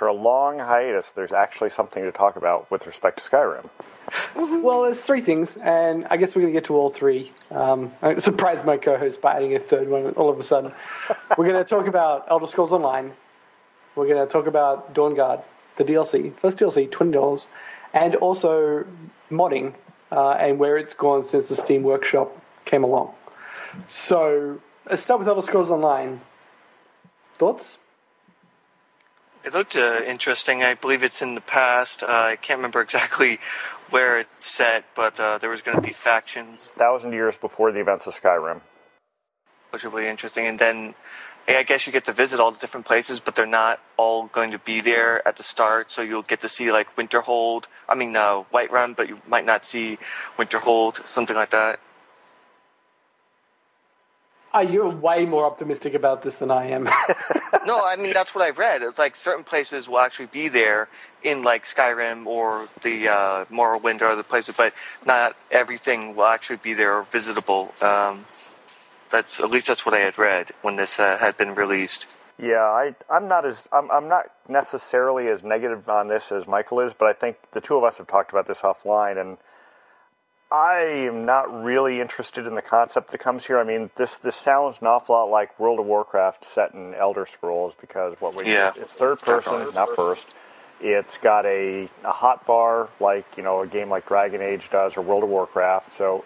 After a long hiatus, there's actually something to talk about with respect to Skyrim. Well, there's three things, and I guess we're going to get to all three. Um, I surprised my co-host by adding a third one all of a sudden. we're going to talk about Elder Scrolls Online. We're going to talk about Dawnguard, the DLC, first DLC, twenty dollars, and also modding uh, and where it's gone since the Steam Workshop came along. So let's start with Elder Scrolls Online. Thoughts? It looked uh, interesting. I believe it's in the past. Uh, I can't remember exactly where it's set, but uh, there was going to be factions, Thousand years before the events of Skyrim. which will be interesting. And then I guess you get to visit all the different places, but they're not all going to be there at the start. So you'll get to see like Winterhold. I mean, uh, Whiterun, but you might not see Winterhold, something like that. Oh, you're way more optimistic about this than I am. no, I mean that's what I've read. It's like certain places will actually be there in like Skyrim or the uh, Morrowind or other places, but not everything will actually be there or visitable. Um, that's at least that's what I had read when this uh, had been released. Yeah, I, I'm not as I'm, I'm not necessarily as negative on this as Michael is, but I think the two of us have talked about this offline, and I am not really interested in the concept that comes here. I mean, this this sounds an awful lot like World of Warcraft set in Elder Scrolls because what we Yeah. it's third person, not first. It's got a, a hot bar like you know a game like Dragon Age does or World of Warcraft. So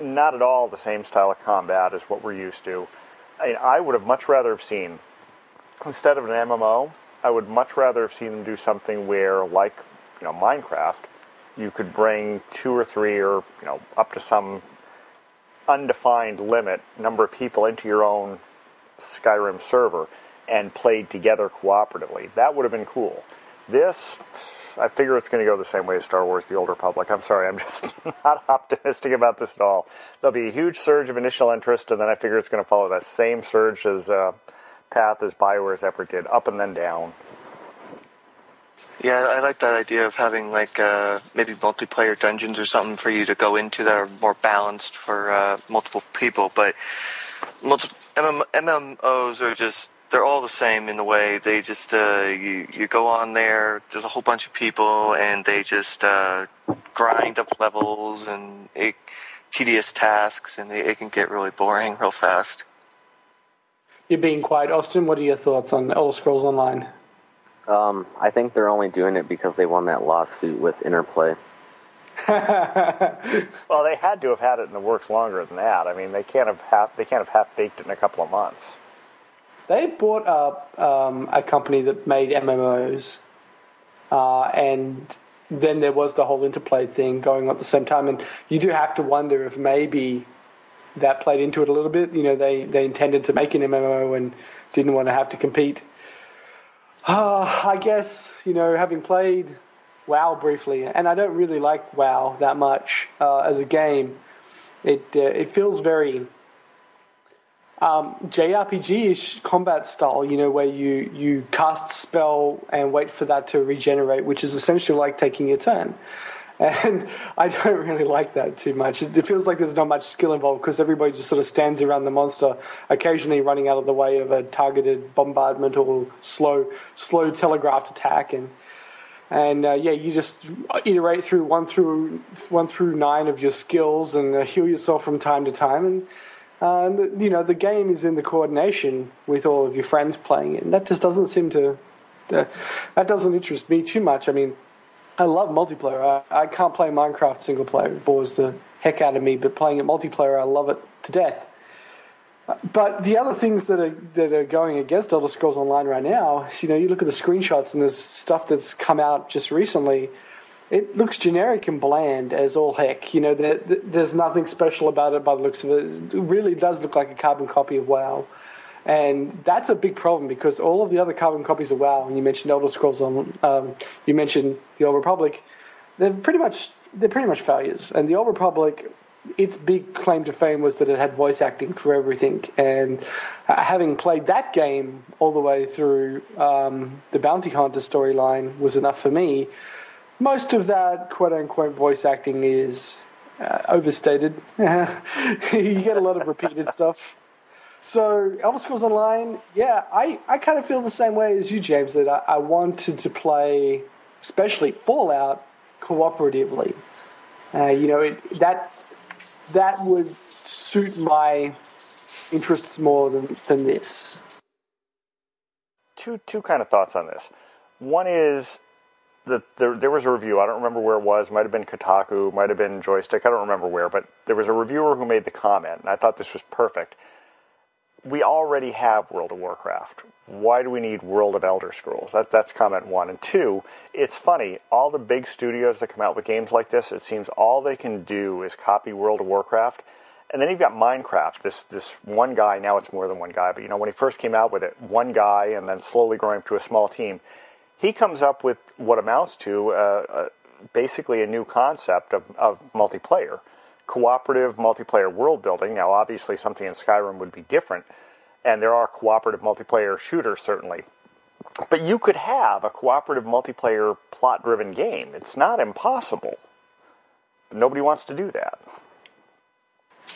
not at all the same style of combat as what we're used to. I, mean, I would have much rather have seen instead of an MMO, I would much rather have seen them do something where, like you know, Minecraft, you could bring two or three or you know up to some undefined limit number of people into your own Skyrim server and played together cooperatively. That would have been cool. This, I figure it's going to go the same way as Star Wars: The Old Republic. I'm sorry, I'm just not optimistic about this at all. There'll be a huge surge of initial interest, and then I figure it's going to follow that same surge as uh, path as Bioware's ever did, up and then down. Yeah, I like that idea of having like uh, maybe multiplayer dungeons or something for you to go into that are more balanced for uh, multiple people. But MM- MMOs are just they're all the same in a way. They just uh, you you go on there. There's a whole bunch of people, and they just uh, grind up levels and it, tedious tasks, and it can get really boring real fast. You're being quiet, Austin. What are your thoughts on Elder Scrolls Online? Um, I think they're only doing it because they won that lawsuit with Interplay. Well, they had to have had it in the works longer than that. I mean, they can't have half, they can't have half baked it in a couple of months. They bought up um, a company that made MMOs, uh, and then there was the whole interplay thing going on at the same time. And you do have to wonder if maybe that played into it a little bit. You know, they, they intended to make an MMO and didn't want to have to compete. Uh, I guess, you know, having played WoW briefly, and I don't really like WoW that much uh, as a game, it, uh, it feels very um, JRPG-ish combat style, you know, where you, you cast spell and wait for that to regenerate, which is essentially like taking your turn. And I don't really like that too much. It, feels like there's not much skill involved because everybody just sort of stands around the monster, occasionally running out of the way of a targeted bombardment or slow, slow telegraphed attack. And and uh, yeah, you just iterate through one through one through nine of your skills and uh, heal yourself from time to time. And the, you know the game is in the coordination with all of your friends playing it, and that just doesn't seem to uh, that doesn't interest me too much. I mean, I love multiplayer. I, I can't play Minecraft single player; it bores the heck out of me. But playing it multiplayer, I love it to death. But the other things that are that are going against Elder Scrolls Online right now, you know, you look at the screenshots and there's stuff that's come out just recently. It looks generic and bland as all heck. You know, there, there's nothing special about it by the looks of it. It really does look like a carbon copy of WoW, and that's a big problem because all of the other carbon copies of WoW, and you mentioned Elder Scrolls on, um, you mentioned the Old Republic, they're pretty much they're pretty much failures. And the Old Republic, its big claim to fame was that it had voice acting for everything. And uh, having played that game all the way through um, the Bounty Hunter storyline was enough for me. Most of that quote unquote voice acting is uh, overstated. you get a lot of repeated stuff. So Elder Scrolls Online, yeah, I, I kind of feel the same way as you, James. That I, I wanted to play, especially Fallout, cooperatively. Uh, you know, it, that that would suit my interests more than, than this. Two two kind of thoughts on this. One is that there, there was a review. I don't remember where it was. Might have been Kotaku. Might have been Joystick. I don't remember where. But there was a reviewer who made the comment, and I thought this was perfect. We already have World of Warcraft. Why do we need World of Elder Scrolls? That, that's comment one. And two, it's funny. All the big studios that come out with games like this, it seems all they can do is copy World of Warcraft and then you've got Minecraft, this this one guy. Now it's more than one guy, but you know when he first came out with it, one guy, and then slowly growing to a small team. He comes up with what amounts to uh, uh, basically a new concept of, of multiplayer, cooperative multiplayer world building. Now, obviously, something in Skyrim would be different, and there are cooperative multiplayer shooters certainly. But you could have a cooperative multiplayer plot driven game. It's not impossible. Nobody wants to do that.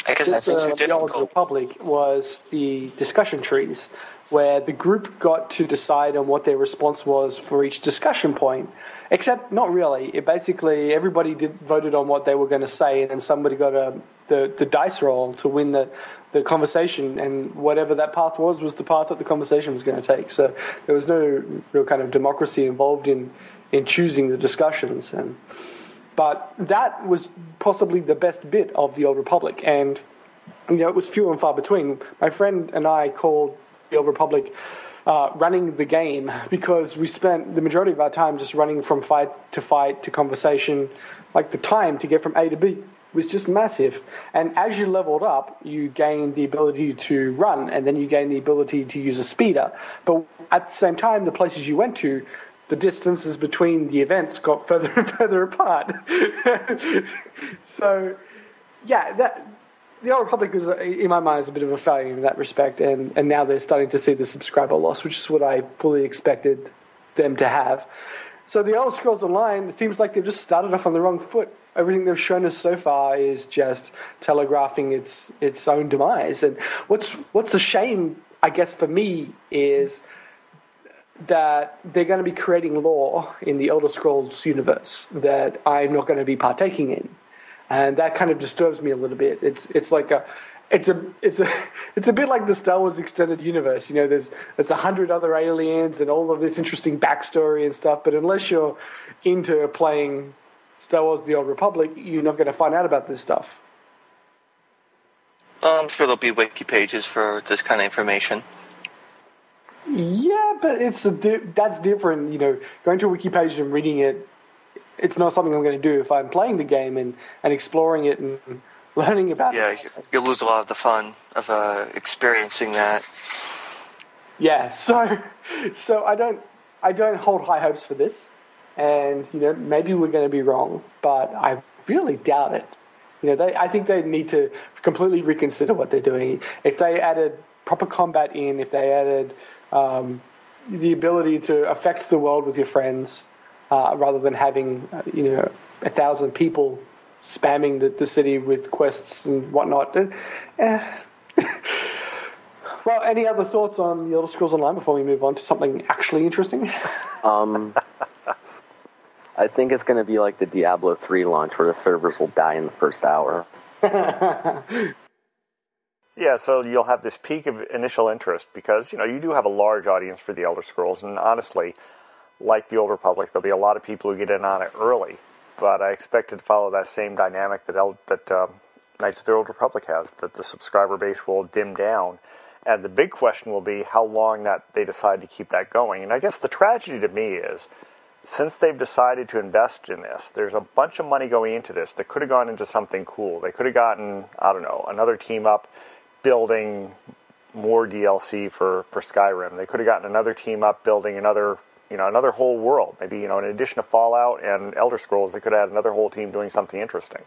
I guess that's uh, too the difficult. Republic was the discussion trees, where the group got to decide on what their response was for each discussion point. Except not really. It basically everybody did voted on what they were going to say, and then somebody got a the, the dice roll to win the the conversation, and whatever that path was was the path that the conversation was going to take. So there was no real kind of democracy involved in in choosing the discussions and. But that was possibly the best bit of the Old Republic, and you know it was few and far between. My friend and I called the Old Republic uh, running the game because we spent the majority of our time just running from fight to fight to conversation. Like the time to get from A to B was just massive. And as you leveled up, you gained the ability to run, and then you gained the ability to use a speeder. But at the same time, the places you went to the distances between the events got further and further apart. so, yeah, that the Old Republic was, in my mind, is a bit of a failure in that respect, and, and now they're starting to see the subscriber loss, which is what I fully expected them to have. So the Elder Scrolls Online, it seems like they've just started off on the wrong foot. Everything they've shown us so far is just telegraphing its its own demise. And what's what's a shame, I guess, for me is that they're going to be creating lore in the Elder Scrolls universe that I'm not going to be partaking in, and that kind of disturbs me a little bit. It's it's like a it's a it's a it's a bit like the Star Wars extended universe. You know, there's there's a hundred other aliens and all of this interesting backstory and stuff. But unless you're into playing Star Wars: The Old Republic, you're not going to find out about this stuff. I'm sure there'll be wiki pages for this kind of information. Yeah, but it's a di- that's different. You know, going to a wiki page and reading it, it's not something I'm going to do if I'm playing the game and, and exploring it and learning about Yeah, it. Yeah, you'll lose a lot of the fun of uh, experiencing that. Yeah, so so I don't I don't hold high hopes for this, and you know maybe we're going to be wrong, but I really doubt it. You know, they, I think they need to completely reconsider what they're doing. If they added proper combat in, if they added um, the ability to affect the world with your friends, uh, rather than having uh, you know a thousand people spamming the, the city with quests and whatnot. uh, eh. well, any other thoughts on the Elder Scrolls Online before we move on to something actually interesting? Um, I think it's going to be like the Diablo 3 launch where the servers will die in the first hour. Yeah, so you'll have this peak of initial interest because you know you do have a large audience for the Elder Scrolls, and honestly, like the Old Republic, there'll be a lot of people who get in on it early. But I expect it to follow that same dynamic that El- that um, Knights of the Old Republic has, that the subscriber base will dim down, and the big question will be how long that they decide to keep that going. And I guess the tragedy to me is since they've decided to invest in this, there's a bunch of money going into this that could have gone into something cool. They could have gotten, I don't know, another team up building more DLC for, for Skyrim. They could have gotten another team up building another, you know, another whole world. Maybe, you know, in addition to Fallout and Elder Scrolls, they could have had another whole team doing something interesting.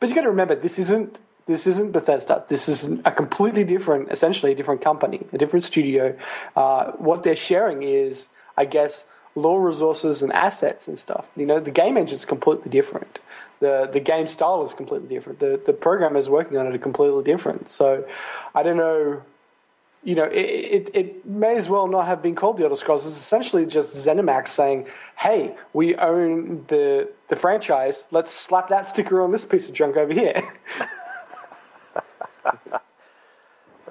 but you got to remember, this isn't this isn't Bethesda. This is a completely different, essentially a different company, a different studio. Uh, what they're sharing is, I guess, lore resources and assets and stuff. You know, the game engine's completely different. The the game style is completely different. The the programmers working on it are completely different. So, I don't know you know, it, it, it, may as well not have been called the Elder Scrolls. It's essentially just ZeniMax saying, "Hey, we own the the franchise. Let's slap that sticker on this piece of junk over here."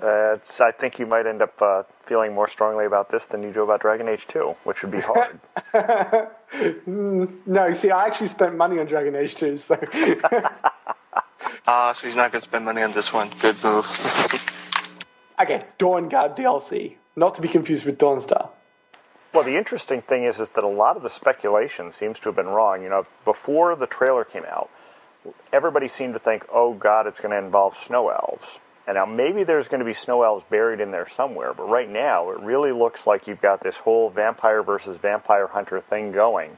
uh, I think you might end up uh, feeling more strongly about this than you do about Dragon Age 2, which would be hard. no, you see, I actually spent money on Dragon Age 2, so. Ah, uh, so he's not going to spend money on this one. Good move. Okay, Dawn Guard DLC, not to be confused with Dawnstar. Well, the interesting thing is, is that a lot of the speculation seems to have been wrong. You know, before the trailer came out, everybody seemed to think, "Oh God, it's going to involve snow elves." And now maybe there's going to be snow elves buried in there somewhere, but right now it really looks like you've got this whole vampire versus vampire hunter thing going,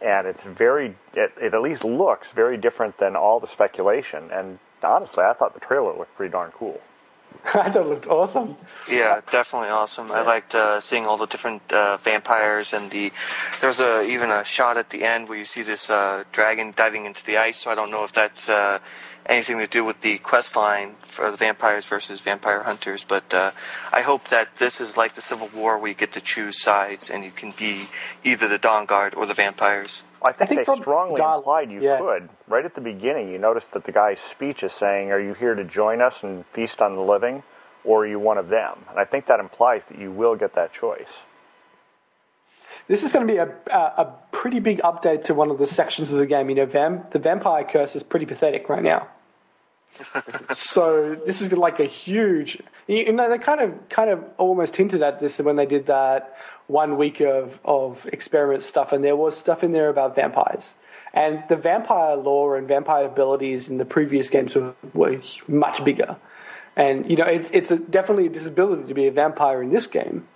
and it's very, it, it at least looks very different than all the speculation. And honestly, I thought the trailer looked pretty darn cool. I thought it looked awesome. Yeah, definitely awesome. I liked uh, seeing all the different uh, vampires and the. There's a even a shot at the end where you see this uh, dragon diving into the ice. So I don't know if that's uh, anything to do with the quest line for the vampires versus vampire hunters. But uh, I hope that this is like the Civil War where you get to choose sides and you can be either the Dawn Guard or the vampires. I think, I think they strongly implied you yeah. could. Right at the beginning, you notice that the guy's speech is saying, Are you here to join us and feast on the living, or are you one of them? And I think that implies that you will get that choice. This is going to be a, a, a pretty big update to one of the sections of the game. You know, Vam, the vampire curse is pretty pathetic right now. So this is like a huge. You know, they kind of kind of almost hinted at this when they did that one week of of experiment stuff, and there was stuff in there about vampires. And the vampire lore and vampire abilities in the previous games were, were much bigger. And you know, it's it's a, definitely a disability to be a vampire in this game.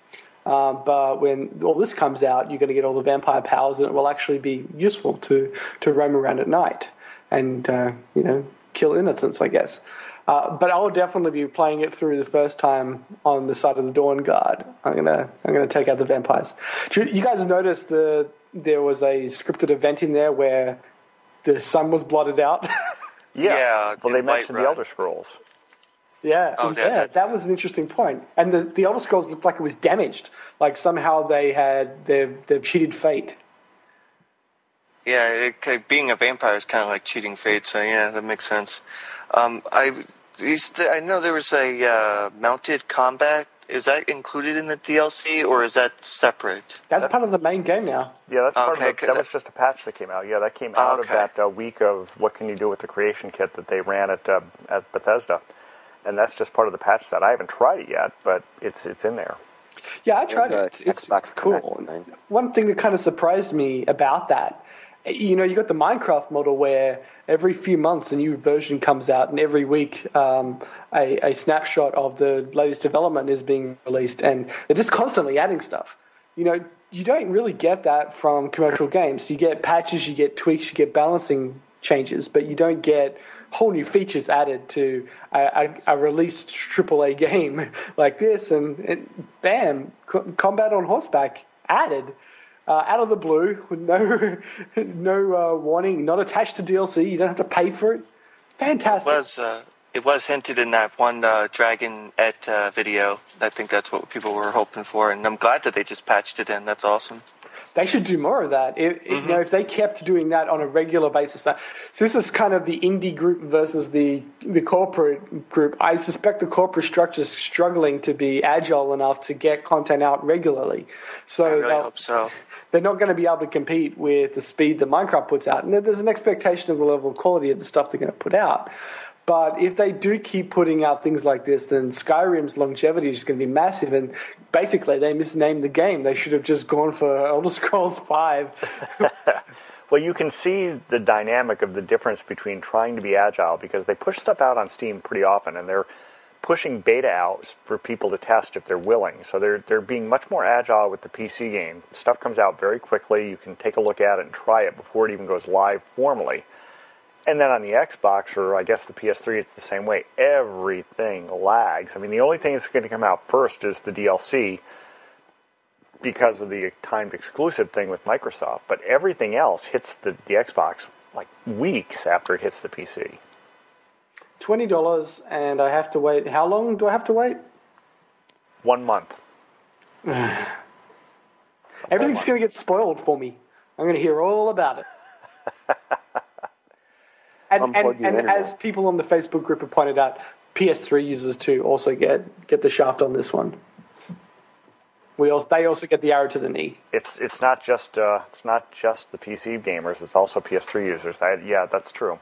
Uh, but when all this comes out, you're going to get all the vampire powers, and it will actually be useful to to roam around at night and uh, you know kill innocents, I guess. Uh, but I'll definitely be playing it through the first time on the side of the Dawnguard. I'm gonna I'm gonna take out the vampires. You guys noticed the there was a scripted event in there where the sun was blotted out. yeah. yeah. Well, they mentioned the Elder Scrolls. Yeah, oh, yeah, that, that was an interesting point. And the, the Elder Scrolls looked like it was damaged. Like somehow they had they've they've cheated fate. Yeah, it, being a vampire is kind of like cheating fate. So yeah, that makes sense. Um, I I know there was a uh, mounted combat. Is that included in the DLC or is that separate? That's part of the main game now. Yeah, that's part okay, of the, that was just a patch that came out. Yeah, that came out okay. of that uh, week of what can you do with the creation kit that they ran at uh, at Bethesda, and that's just part of the patch that I haven't tried it yet, but it's it's in there. Yeah, I tried it. It's, it's cool. One thing that kind of surprised me about that you know, you got the Minecraft model where every few months a new version comes out, and every week um, a, a, snapshot of the latest development is being released, and they're just constantly adding stuff. You know, you don't really get that from commercial games. You get patches, you get tweaks, you get balancing changes, but you don't get whole new features added to a, a, a released AAA game like this, and, and bam, combat on horseback added uh, out of the blue with no no uh, warning, not attached to DLC. You don't have to pay for it. Fantastic. It was uh, it was hinted in that one uh, Dragon Et uh, video. I think that's what people were hoping for, and I'm glad that they just patched it in. That's awesome. They should do more of that. If, mm-hmm. you know, if they kept doing that on a regular basis. That, so this is kind of the indie group versus the the corporate group. I suspect the corporate structure is struggling to be agile enough to get content out regularly. So I really hope so they're not going to be able to compete with the speed that Minecraft puts out. And there's an expectation of the level of quality of the stuff they're going to put out. But if they do keep putting out things like this, then Skyrim's longevity is going to be massive. And basically, they misnamed the game. They should have just gone for Elder Scrolls 5. well, you can see the dynamic of the difference between trying to be agile because they push stuff out on Steam pretty often and they're pushing beta out for people to test if they're willing. So they're they're being much more agile with the PC game. Stuff comes out very quickly. You can take a look at it and try it before it even goes live formally. And then on the Xbox or I guess the PS3, it's the same way. Everything lags. I mean, the only thing that's going to come out first is the DLC because of the timed exclusive thing with Microsoft. But everything else hits the, the Xbox like weeks after it hits the PC twenty dollars, and I have to wait. How long do I have to wait? One month. Everything's going to get spoiled for me. I'm going to hear all about it. and and, and as people on the Facebook group have pointed out, PS3 users too also get get the shaft on this one. We also, they also get the arrow to the knee. It's it's not just uh, it's not just the PC gamers. It's also PS3 users. I, yeah, that's true.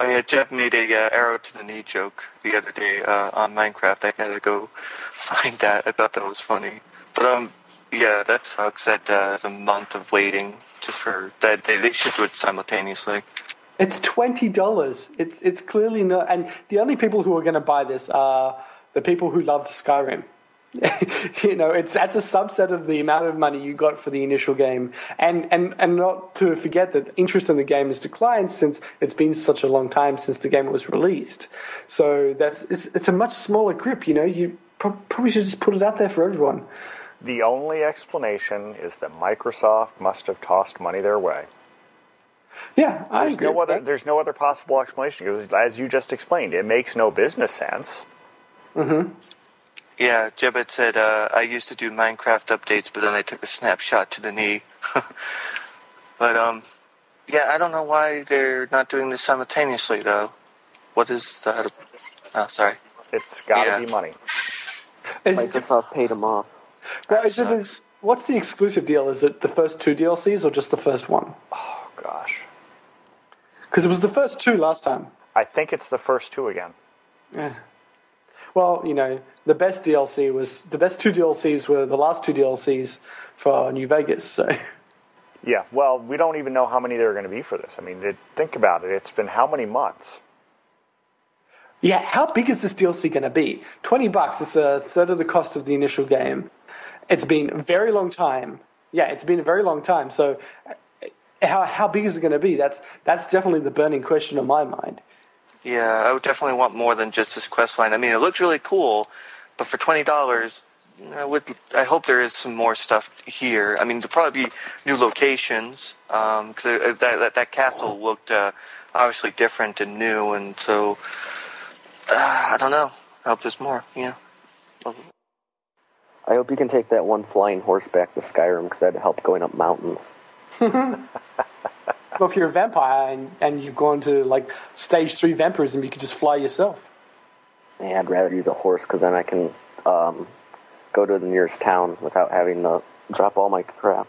Oh yeah, Jeff made a uh, arrow to the knee joke the other day uh, on Minecraft. I had to go find that. I thought that was funny. But um, yeah, that sucks. That uh, is a month of waiting just for that. They, they should do it simultaneously. It's twenty dollars. It's it's clearly not. And the only people who are going to buy this are the people who loved Skyrim. you know, it's that's a subset of the amount of money you got for the initial game, and and and not to forget that interest in the game has declined since it's been such a long time since the game was released. So that's it's it's a much smaller group. You know, you pro- probably should just put it out there for everyone. The only explanation is that Microsoft must have tossed money their way. Yeah, I There's agree. no other. There's no other possible explanation because, as you just explained, it makes no business sense. Mm-hmm. Yeah, Jibbit said uh, I used to do Minecraft updates, but then I took a snapshot to the knee. but um, yeah, I don't know why they're not doing this simultaneously though. What is that? Oh, sorry. It's got to Yeah. be money. Is- Microsoft paid them off. well, is it- what's the exclusive deal? Is it the first two DLCs or just the first one? Oh gosh, Because it was the first two last time. I think it's the first two again. Yeah. Well, you know, the best DLC was the best two DLCs were the last two DLCs for New Vegas. So Yeah. Well, we don't even know how many there are going to be for this. I mean, think about it. It's been how many months? yeah, how big is this DLC going to be? Twenty bucks. It's a third of the cost of the initial game. It's been a very long time. Yeah, it's been a very long time. So uh, how how big is it going to be? That's that's definitely the burning question on my mind. Yeah, I would definitely want more than just this quest line. I mean, it looks really cool, but for twenty dollars, I would. I hope there is some more stuff here. I mean, there'll probably be new locations because that, that that castle looked uh, obviously different and new, and so uh, I don't know. I hope there's more. Yeah. I hope you can take that one flying horse back to Skyrim because that'd help going up mountains. Well, if you're a vampire and, and you've gone to like stage three vampirism, you could just fly yourself. Yeah, I'd rather use a horse because then I can um, go to the nearest town without having to drop all my crap.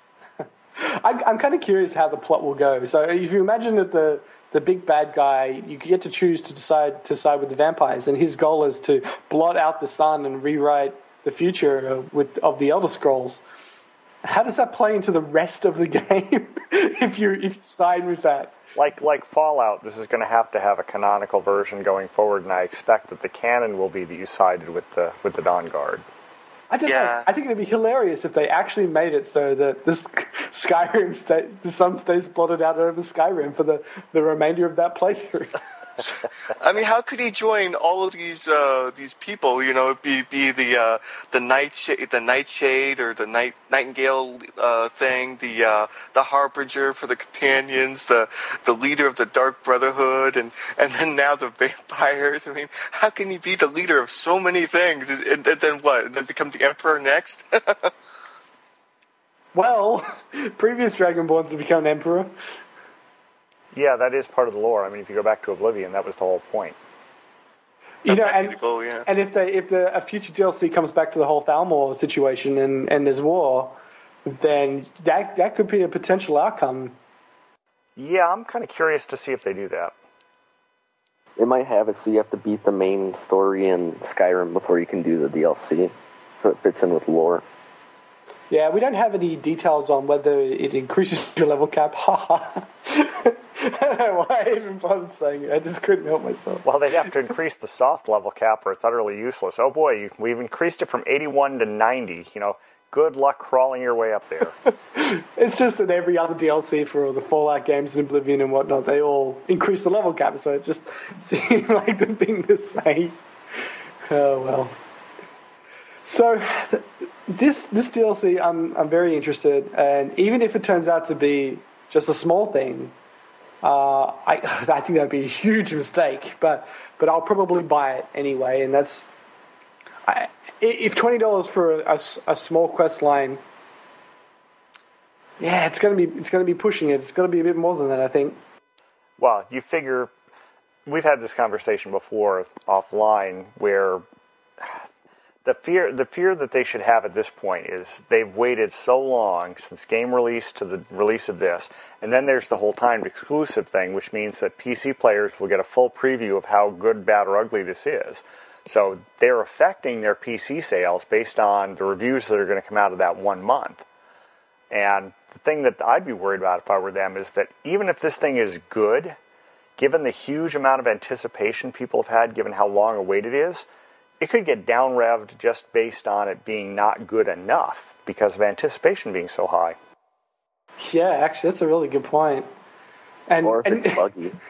I, I'm kind of curious how the plot will go. So, if you imagine that the the big bad guy, you get to choose to decide to side with the vampires, and his goal is to blot out the sun and rewrite the future with of the Elder Scrolls. How does that play into the rest of the game if you if you side with that? Like like Fallout, this is going to have to have a canonical version going forward, and I expect that the canon will be that you sided with the with the Dawn Guard. I don't know. Yeah. I think it'd be hilarious if they actually made it so that this Skyrim sta the sun stays blotted out over Skyrim for the, the remainder of that playthrough. I mean, how could he join all of these uh, these people? You know, be be the uh, the nightshade, the nightshade, or the night nightingale uh, thing, the uh, the harbinger for the companions, the the leader of the Dark Brotherhood, and and then now the vampires. I mean, how can he be the leader of so many things? And, and, and then what? And then become the emperor next? Well, previous Dragonborns have become emperor. Yeah, that is part of the lore. I mean, if you go back to Oblivion, that was the whole point. You know, and goal, yeah. and if they if the a future DLC comes back to the whole Thalmor situation and, and there's war, then that that could be a potential outcome. Yeah, I'm kind of curious to see if they do that. It might have it so you have to beat the main story in Skyrim before you can do the DLC, so it fits in with lore. Yeah, we don't have any details on whether it increases your level cap. Ha I don't know why I even bothered saying it. I just couldn't help myself. Well, they'd have to increase the soft level cap, or it's utterly useless. Oh boy, we've increased it from 81 to 90. You know, good luck crawling your way up there. It's just that every other DLC for all the Fallout games and Oblivion and whatnot, they all increase the level cap, so it just seemed like the thing to say. Oh well. So th- this this DLC, I'm I'm very interested, and even if it turns out to be just a small thing, uh, I I think that'd be a huge mistake. But but I'll probably buy it anyway, and that's. I, if twenty dollars for a, a, a small quest line, yeah, it's gonna be it's gonna be pushing it. It's gonna be a bit more than that, I think. Well, you figure we've had this conversation before offline where the fear the fear that they should have at this point is they've waited so long since game release to the release of this and then there's the whole timed exclusive thing which means that PC players will get a full preview of how good bad or ugly this is. So they're affecting their PC sales based on the reviews that are going to come out of that one month. And the thing that I'd be worried about if I were them is that even if this thing is good given the huge amount of anticipation people have had given how long a wait it is it could get down revved just based on it being not good enough because of anticipation being so high. Yeah, actually, that's a really good point. And, or if and, it's buggy.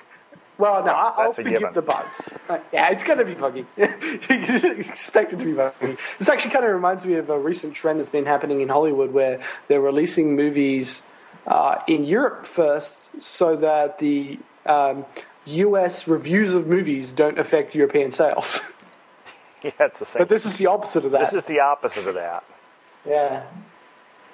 Well, no, I'll That's a forgive given. the bugs. Uh, yeah, it's going to be buggy. you expect it to be buggy. This actually kind of reminds me of a recent trend that's been happening in Hollywood where they're releasing movies uh, in Europe first so that the um, US reviews of movies don't affect European sales. Yeah, it's the same. but this is the opposite of that. this is the opposite of that. Yeah.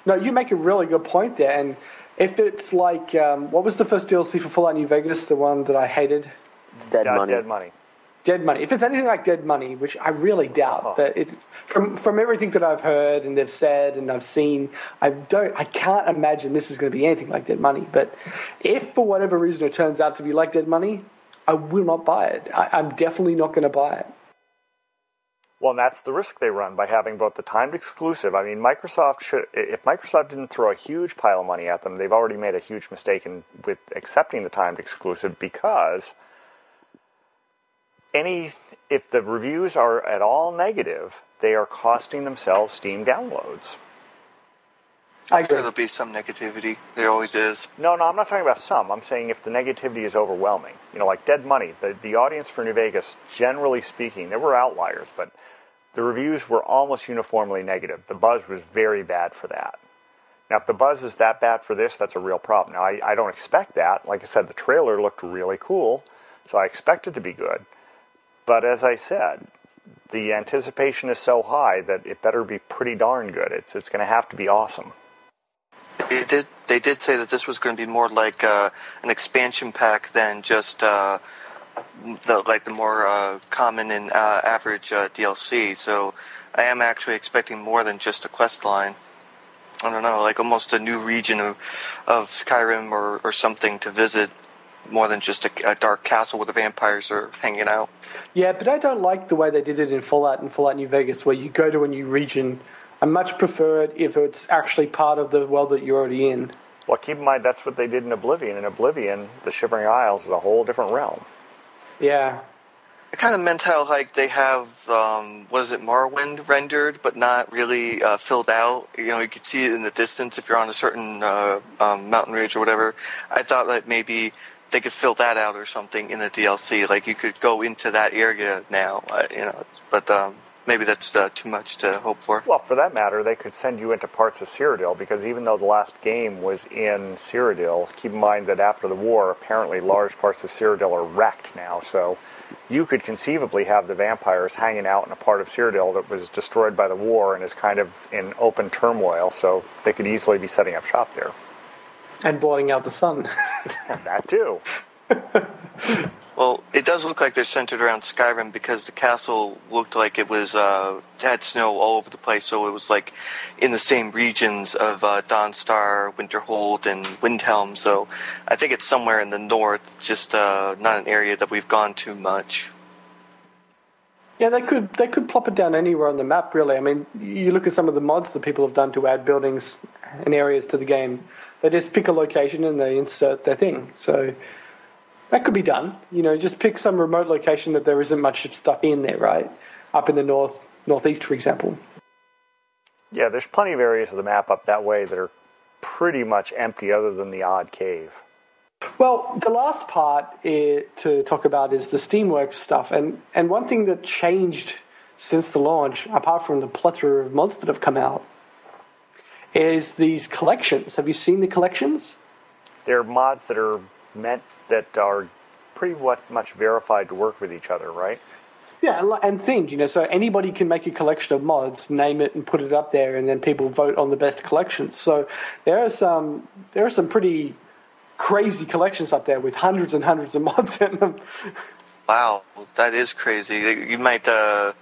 No, you make a really good point there. And if it's like, um, what was the first DLC for Fallout New Vegas? The one that I hated? Dead Got money. dead money. Dead Money. If it's anything like Dead Money, which I really doubt, Oh. that it's from from everything that I've heard and they've said and I've seen, I don't, I can't imagine this is going to be anything like Dead Money. But if for whatever reason it turns out to be like Dead Money, I will not buy it. I, I'm definitely not going to buy it. Well, and that's the risk they run by having both the timed exclusive. I mean, Microsoft should, if Microsoft didn't throw a huge pile of money at them, they've already made a huge mistake in with accepting the timed exclusive because any if the reviews are at all negative, they are costing themselves Steam downloads. I Sure, agree. there'll be some negativity. There always is. No, no, I'm not talking about some. I'm saying if the negativity is overwhelming. You know, like Dead Money, the, the audience for New Vegas, generally speaking, there were outliers, but the reviews were almost uniformly negative. The buzz was very bad for that. Now, if the buzz is that bad for this, that's a real problem. Now, I, I don't expect that. Like I said, the trailer looked really cool, so I expect it to be good. But as I said, the anticipation is so high that it better be pretty darn good. It's, it's going to have to be awesome. They did. They did say that this was going to be more like uh, an expansion pack than just uh, the like the more uh, common and uh, average uh, DLC. So I am actually expecting more than just a quest line. I don't know, like almost a new region of of Skyrim or, or something to visit, more than just a, a dark castle where the vampires are hanging out. Yeah, but I don't like the way they did it in Fallout and Fallout New Vegas, where you go to a new region. I much prefer it if it's actually part of the world that you're already in. Well, keep in mind that's what they did in Oblivion. In Oblivion, the Shivering Isles is a whole different realm. Yeah. I kind of meant how like they have um, was it Morrowind rendered, but not really uh, filled out. You know, you could see it in the distance if you're on a certain uh, um, mountain ridge or whatever. I thought that maybe they could fill that out or something in the DLC. Like you could go into that area now. Uh, you know, but um, maybe that's uh, too much to hope for. Well, for that matter, they could send you into parts of Cyrodiil because even though the last game was in Cyrodiil, keep in mind that after the war, apparently large parts of Cyrodiil are wrecked now. So you could conceivably have the vampires hanging out in a part of Cyrodiil that was destroyed by the war and is kind of in open turmoil. So they could easily be setting up shop there. And blotting out the sun. And that too. Well, it does look like they're centered around Skyrim because the castle looked like it was uh, had snow all over the place, so it was like in the same regions of uh, Dawnstar, Winterhold, and Windhelm. So I think it's somewhere in the north, just uh, not an area that we've gone to much. yeah, they could they could plop it down anywhere on the map. Really, I mean, you look at some of the mods that people have done to add buildings and areas to the game. They just pick a location and they insert their thing. So that could be done. You know, just pick some remote location that there isn't much stuff in there, right? Up in the north, northeast, for example. Yeah, there's plenty of areas of the map up that way that are pretty much empty other than the odd cave. Well, the last part to talk about is the Steamworks stuff, and and one thing that changed since the launch, apart from the plethora of mods that have come out, is these collections. Have you seen the collections? They're mods that are meant that are pretty much verified to work with each other, right? Yeah, and li- and themed, you know, so anybody can make a collection of mods, name it, and put it up there, and then people vote on the best collections. So there are some there are some pretty crazy collections up there with hundreds and hundreds of mods in them. Wow, that is crazy. You might uh,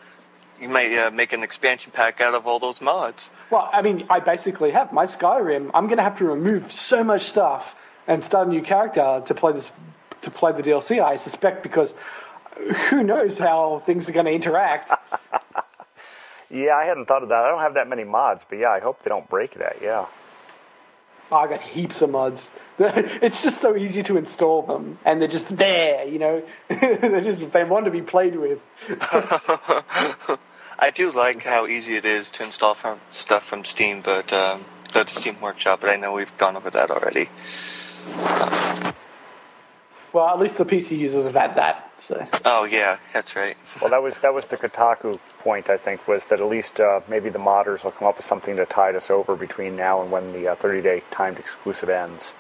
you might uh, make an expansion pack out of all those mods. Well, I mean, I basically have my Skyrim. I'm going to have to remove so much stuff and start a new character to play this to play the DLC. I suspect because who knows how things are going to interact. Yeah, I hadn't thought of that. I don't have that many mods, but yeah, I hope they don't break that. Yeah. Oh, I got heaps of mods. it's just so easy to install them, and they're just there. You know, they just they want to be played with. I do like how easy it is to install from stuff from Steam, but um, the Steam Workshop. But I know we've gone over that already. Well, at least the PC users have had that. So Oh yeah, that's right. Well, that was that was the Kotaku point. I think was that at least uh, maybe the modders will come up with something to tide us over between now and when the uh, 30-day timed exclusive ends.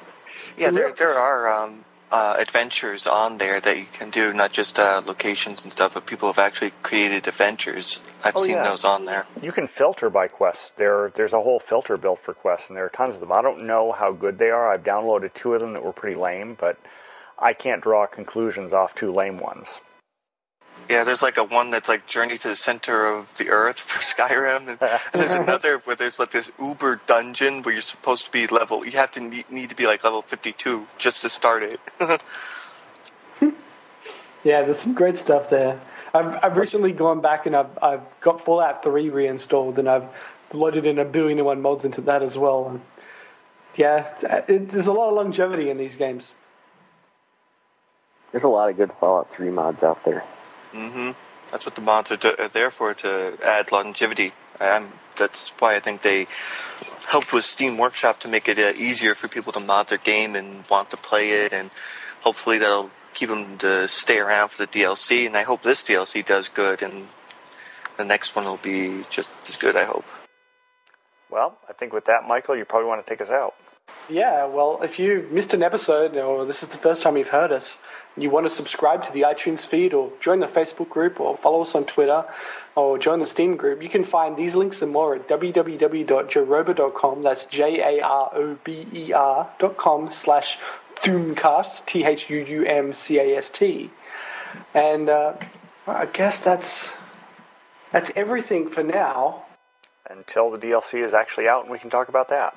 Yeah, there there are um, uh, adventures on there that you can do, not just uh, locations and stuff, but people have actually created adventures. I've Oh, seen yeah. those on there. You can filter by quests. There, there's a whole filter built for quests, and there are tons of them. I don't know how good they are. I've downloaded two of them that were pretty lame, but I can't draw conclusions off two lame ones. Yeah, there's like a one that's like Journey to the Center of the Earth for Skyrim, and, and there's another where there's like this Uber dungeon where you're supposed to be level. You have to need, need to be like level 52 just to start it. yeah, there's some great stuff there. I've I've recently gone back and I've I've got Fallout 3 reinstalled and I've loaded in a billion and one mods into that as well. And yeah, it, there's a lot of longevity in these games. There's a lot of good Fallout 3 mods out there. Hmm That's what the mods are, to, are there for to add longevity. Um, that's why I think they helped with Steam Workshop to make it uh, easier for people to mod their game and want to play it, and hopefully that'll keep them to stay around for the DLC. And I hope this DLC does good, and the next one will be just as good. I hope. Well, I think with that, Michael, you probably want to take us out. Yeah, well, if you missed an episode or this is the first time you've heard us, and you want to subscribe to the iTunes feed or join the Facebook group or follow us on Twitter or join the Steam group, you can find these links and more at www.jarober.com. That's J A R O B E R dot com slash Thuumcast, T H U U M C A S T. And uh, I guess that's that's everything for now. Until the DLC is actually out and we can talk about that.